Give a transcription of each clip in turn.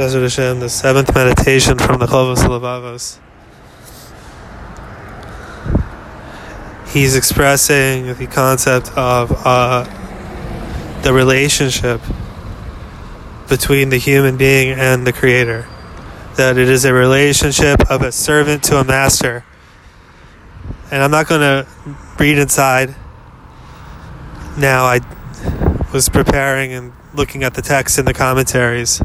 Hashem, the seventh meditation from the Chovos Levavos. He's expressing the concept of uh, the relationship between the human being and the Creator. That it is a relationship of a servant to a master. And I'm not going to read inside. Now, I was preparing and looking at the text in the commentaries.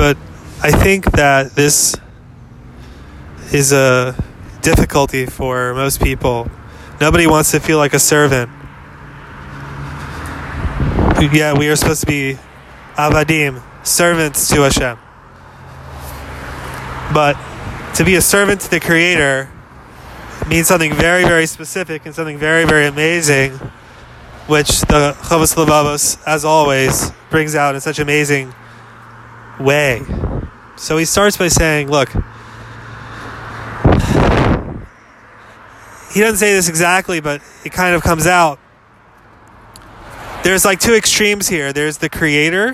But I think that this is a difficulty for most people. Nobody wants to feel like a servant. Yeah, we are supposed to be avadim, servants to Hashem. But to be a servant to the Creator means something very, very specific and something very, very amazing, which the Chovos Levavos, as always, brings out in such amazing way. So he starts by saying, look, he doesn't say this exactly, but it kind of comes out. There's like two extremes here. There's the creator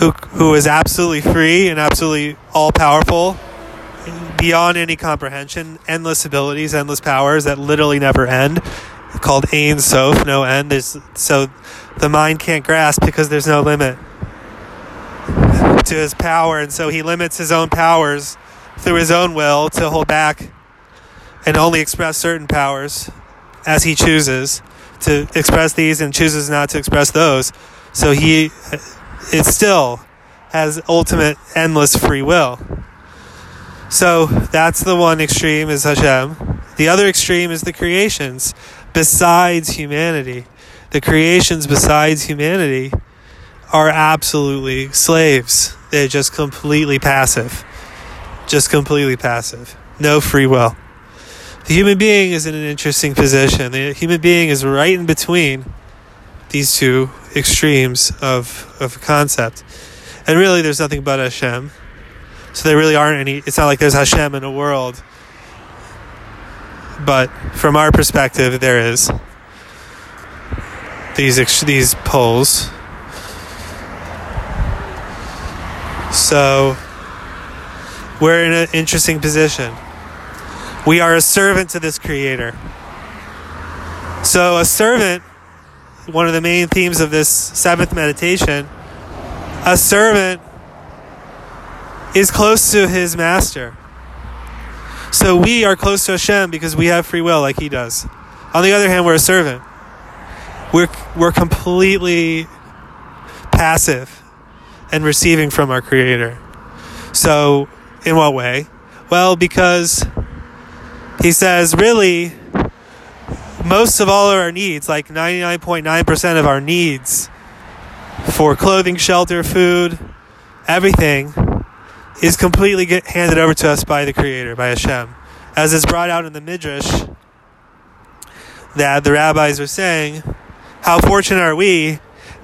who who is absolutely free and absolutely all powerful beyond any comprehension, endless abilities, endless powers that literally never end, called Ein Sof, no end. There's so the mind can't grasp because there's no limit to his power, and so he limits his own powers through his own will to hold back and only express certain powers as he chooses to express these and chooses not to express those. So he it still has ultimate endless free will. So that's the one extreme is Hashem. The other extreme is the creations besides humanity. The creations besides humanity are absolutely slaves. They're just completely passive. Just completely passive. No free will. The human being is in an interesting position. The human being is right in between these two extremes of, of concept. And really, there's nothing but Hashem. So there really aren't any, it's not like there's Hashem in a world. But from our perspective, there is these these poles. So we're in an interesting position. We are a servant to this creator. So, a servant, one of the main themes of this seventh meditation, a servant is close to his master. So, we are close to Hashem because we have free will like he does. On the other hand, we're a servant. We're, we're completely passive and receiving from our Creator. So, in what way? Well, because he says, really, most of all of our needs, like 99.9% of our needs for clothing, shelter, food, everything, is completely handed over to us by the Creator, by Hashem. As is brought out in the Midrash, that the rabbis are saying, how fortunate are we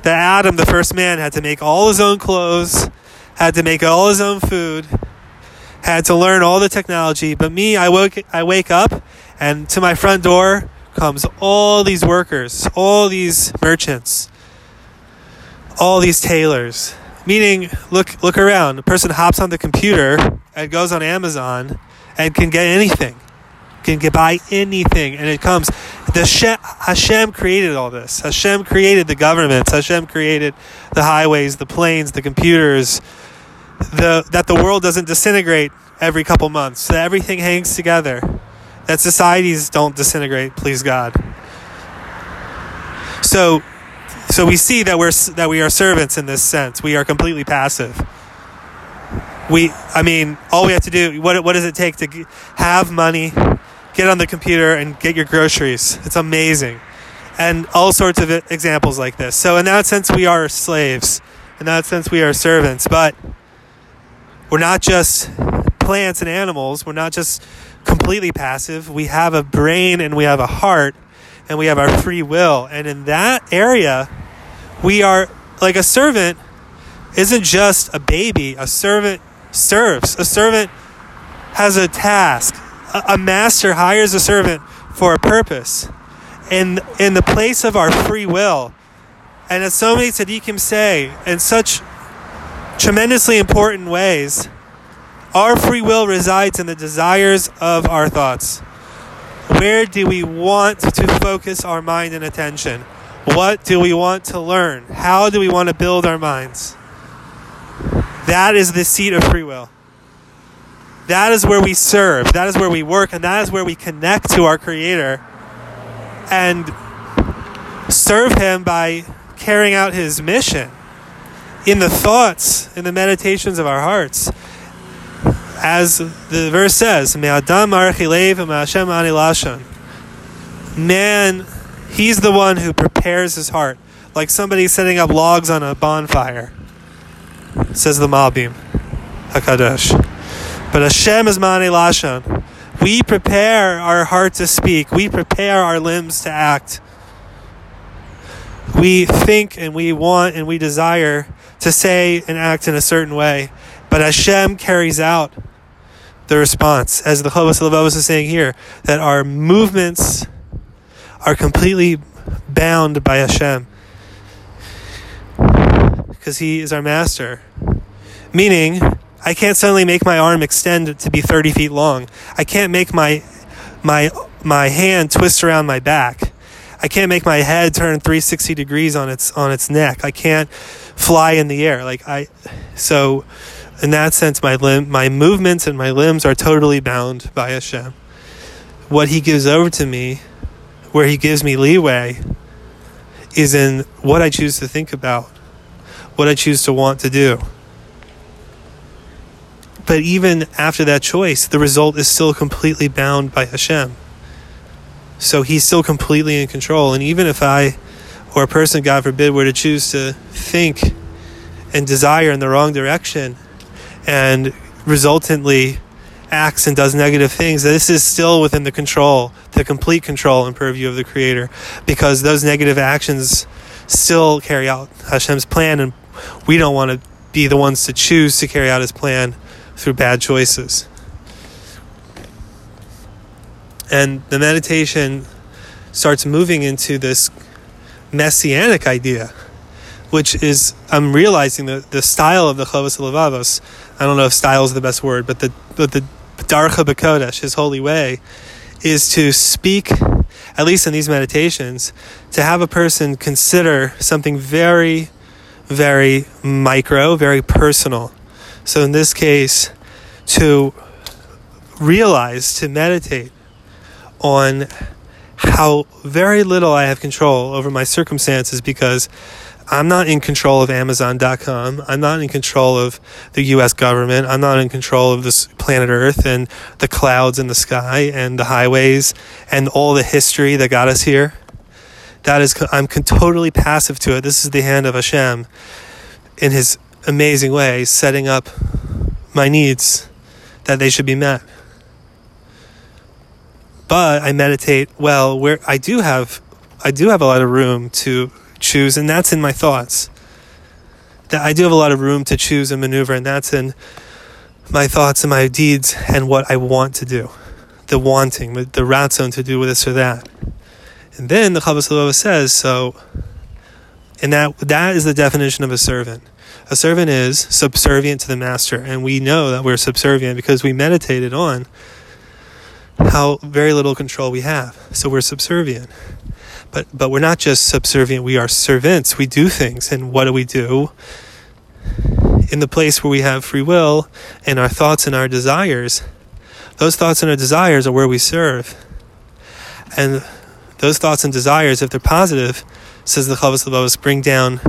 that Adam, the first man, had to make all his own clothes, had to make all his own food, had to learn all the technology. But me, I woke, I wake up, and to my front door comes all these workers, all these merchants, all these tailors. Meaning, look, look around. A person hops on the computer and goes on Amazon and can get anything, can get buy anything, and it comes. The Hashem, Hashem created all this. Hashem created the governments. Hashem created the highways, the planes, the computers, the that the world doesn't disintegrate every couple months. That everything hangs together. That societies don't disintegrate, please God. So so we see that we're that we are servants in this sense. We are completely passive. We I mean, all we have to do what what does it take to have money, get on the computer and get your groceries? It's amazing. And all sorts of examples like this. So in that sense we are slaves. In that sense we are servants, but we're not just plants and animals. We're not just completely passive. We have a brain and we have a heart and we have our free will. And in that area, we are like a servant isn't just a baby. A servant serves. A servant has a task. A, master hires a servant for a purpose. And in the place of our free will, And as so many tzaddikim say, in such tremendously important ways, our free will resides in the desires of our thoughts. Where do we want to focus our mind and attention? What do we want to learn? How do we want to build our minds? That is the seat of free will. That is where we serve. That is where we work. And that is where we connect to our Creator and serve Him by carrying out His mission in the thoughts, in the meditations of our hearts. As the verse says, Man, he's the one who prepares his heart, like somebody setting up logs on a bonfire, says the Malbim HaKadosh. But Hashem is ma'aneh lashon. We prepare our heart to speak. We prepare our limbs to act. We think and we want and we desire to say and act in a certain way. But Hashem carries out the response. As the Chovos HaLevavos is saying here, that our movements are completely bound by Hashem. Because He is our master. Meaning, I can't suddenly make my arm extend to be 30 feet long. I can't make my my my hand twist around my back. I can't make my head turn 360 degrees on its on its neck. I can't fly in the air. Like I so in that sense my limb my movements and my limbs are totally bound by Hashem. What he gives over to me, where he gives me leeway, is in what I choose to think about, what I choose to want to do. But even after that choice, the result is still completely bound by Hashem. So he's still completely in control. And even if I, or a person, God forbid, were to choose to think and desire in the wrong direction and resultantly acts and does negative things, this is still within the control, the complete control and purview of the Creator, because those negative actions still carry out Hashem's plan, and we don't want to be the ones to choose to carry out His plan through bad choices. And the meditation starts moving into this messianic idea, which is I'm realizing that the style of the Chovos HaLevavos, I don't know if style is the best word, but the but the Darcha B'Kodesh, his holy way, is to speak, at least in these meditations, to have a person consider something very, very micro, very personal. So in this case, to realize, to meditate on how very little I have control over my circumstances because I'm not in control of Amazon.com. I'm not in control of the US government. I'm not in control of this planet Earth and the clouds in the sky and the highways and all the history that got us here. That is, I'm totally passive to it. This is the hand of Hashem in his amazing way, setting up my needs that they should be met. But I meditate well where I do have I do have a lot of room to choose and that's in my thoughts. That I do have a lot of room to choose and maneuver and that's in my thoughts and my deeds and what I want to do. The wanting, the ratzon to do this or that. And then the HaLevavos says, so and that that is the definition of a servant. A servant is subservient to the master, and we know that we're subservient because we meditated on how very little control we have. So we're subservient. But but we're not just subservient, we are servants. We do things, and what do we do? In the place where we have free will and our thoughts and our desires, those thoughts and our desires are where we serve. And those thoughts and desires, if they're positive, says the Chovos HaLevavos, bring down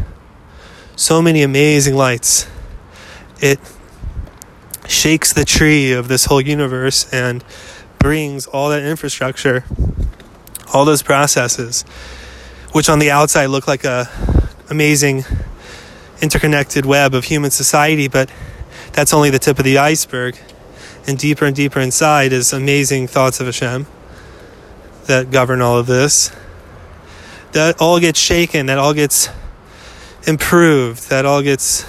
so many amazing lights. It shakes the tree of this whole universe and brings all that infrastructure, all those processes, which on the outside look like a amazing interconnected web of human society, but that's only the tip of the iceberg. And deeper and deeper inside is amazing thoughts of Hashem that govern all of this. That all gets shaken, that all gets improved, that all gets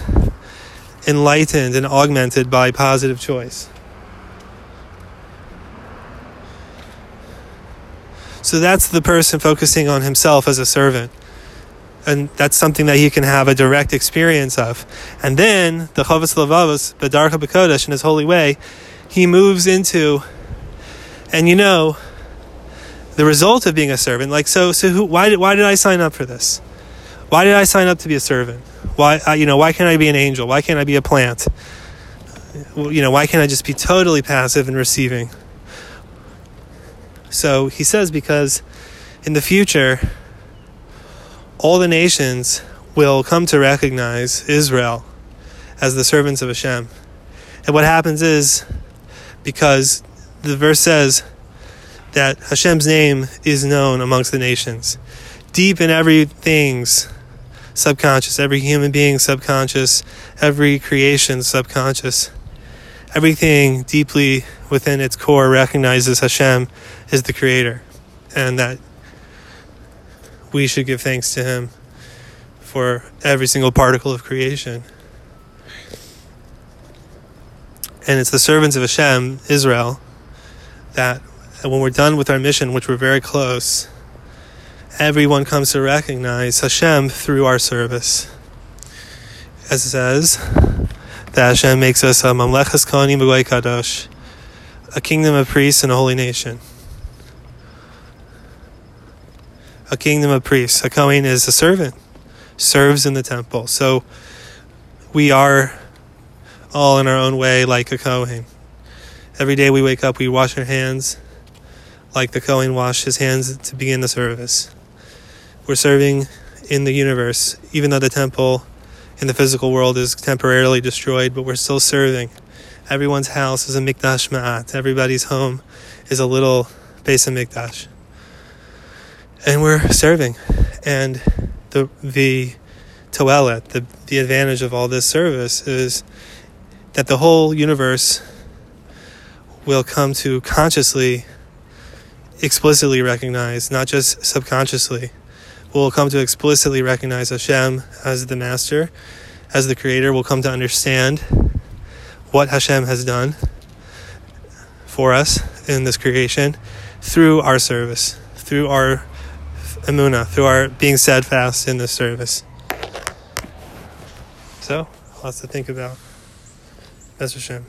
enlightened and augmented by positive choice. So that's the person focusing on himself as a servant. and that's something that he can have a direct experience of. And then the Chovos Levavos, Bedarcha Bekodesh, in his holy way, he moves into, and you know, the result of being a servant. Like so, so who? Why did why did I sign up for this? Why did I sign up to be a servant? Why uh, you know why can't I be an angel? Why can't I be a plant? You know why can't I just be totally passive and receiving? So he says because in the future all the nations will come to recognize Israel as the servants of Hashem. And what happens is, because the verse says that Hashem's name is known amongst the nations, deep in everything's subconscious, every human being subconscious, every creation subconscious, everything deeply within its core recognizes Hashem is the creator and that we should give thanks to Him for every single particle of creation. And it's the servants of Hashem, Israel, that when we're done with our mission, which we're very close, everyone comes to recognize Hashem through our service. As it says, that Hashem makes us a Mamlechas Kohanim Kadosh, a kingdom of priests and a holy nation. a kingdom of priests. A Kohen is a servant, serves in the temple. So we are all in our own way like a Kohen. Every day we wake up, we wash our hands like the Kohen washed his hands to begin the service. We're serving in the universe, even though the temple in the physical world is temporarily destroyed, but we're still serving. Everyone's house is a mikdash me'at. Everybody's home is a little base of mikdash and we're serving. And the the toelet, the the advantage of all this service is that the whole universe will come to consciously, explicitly recognize, not just subconsciously, will come to explicitly recognize Hashem as the master, as the creator, will come to understand what Hashem has done for us in this creation through our service, through our emuna, through our being steadfast in this service. So, lots to think about. That's Hashem.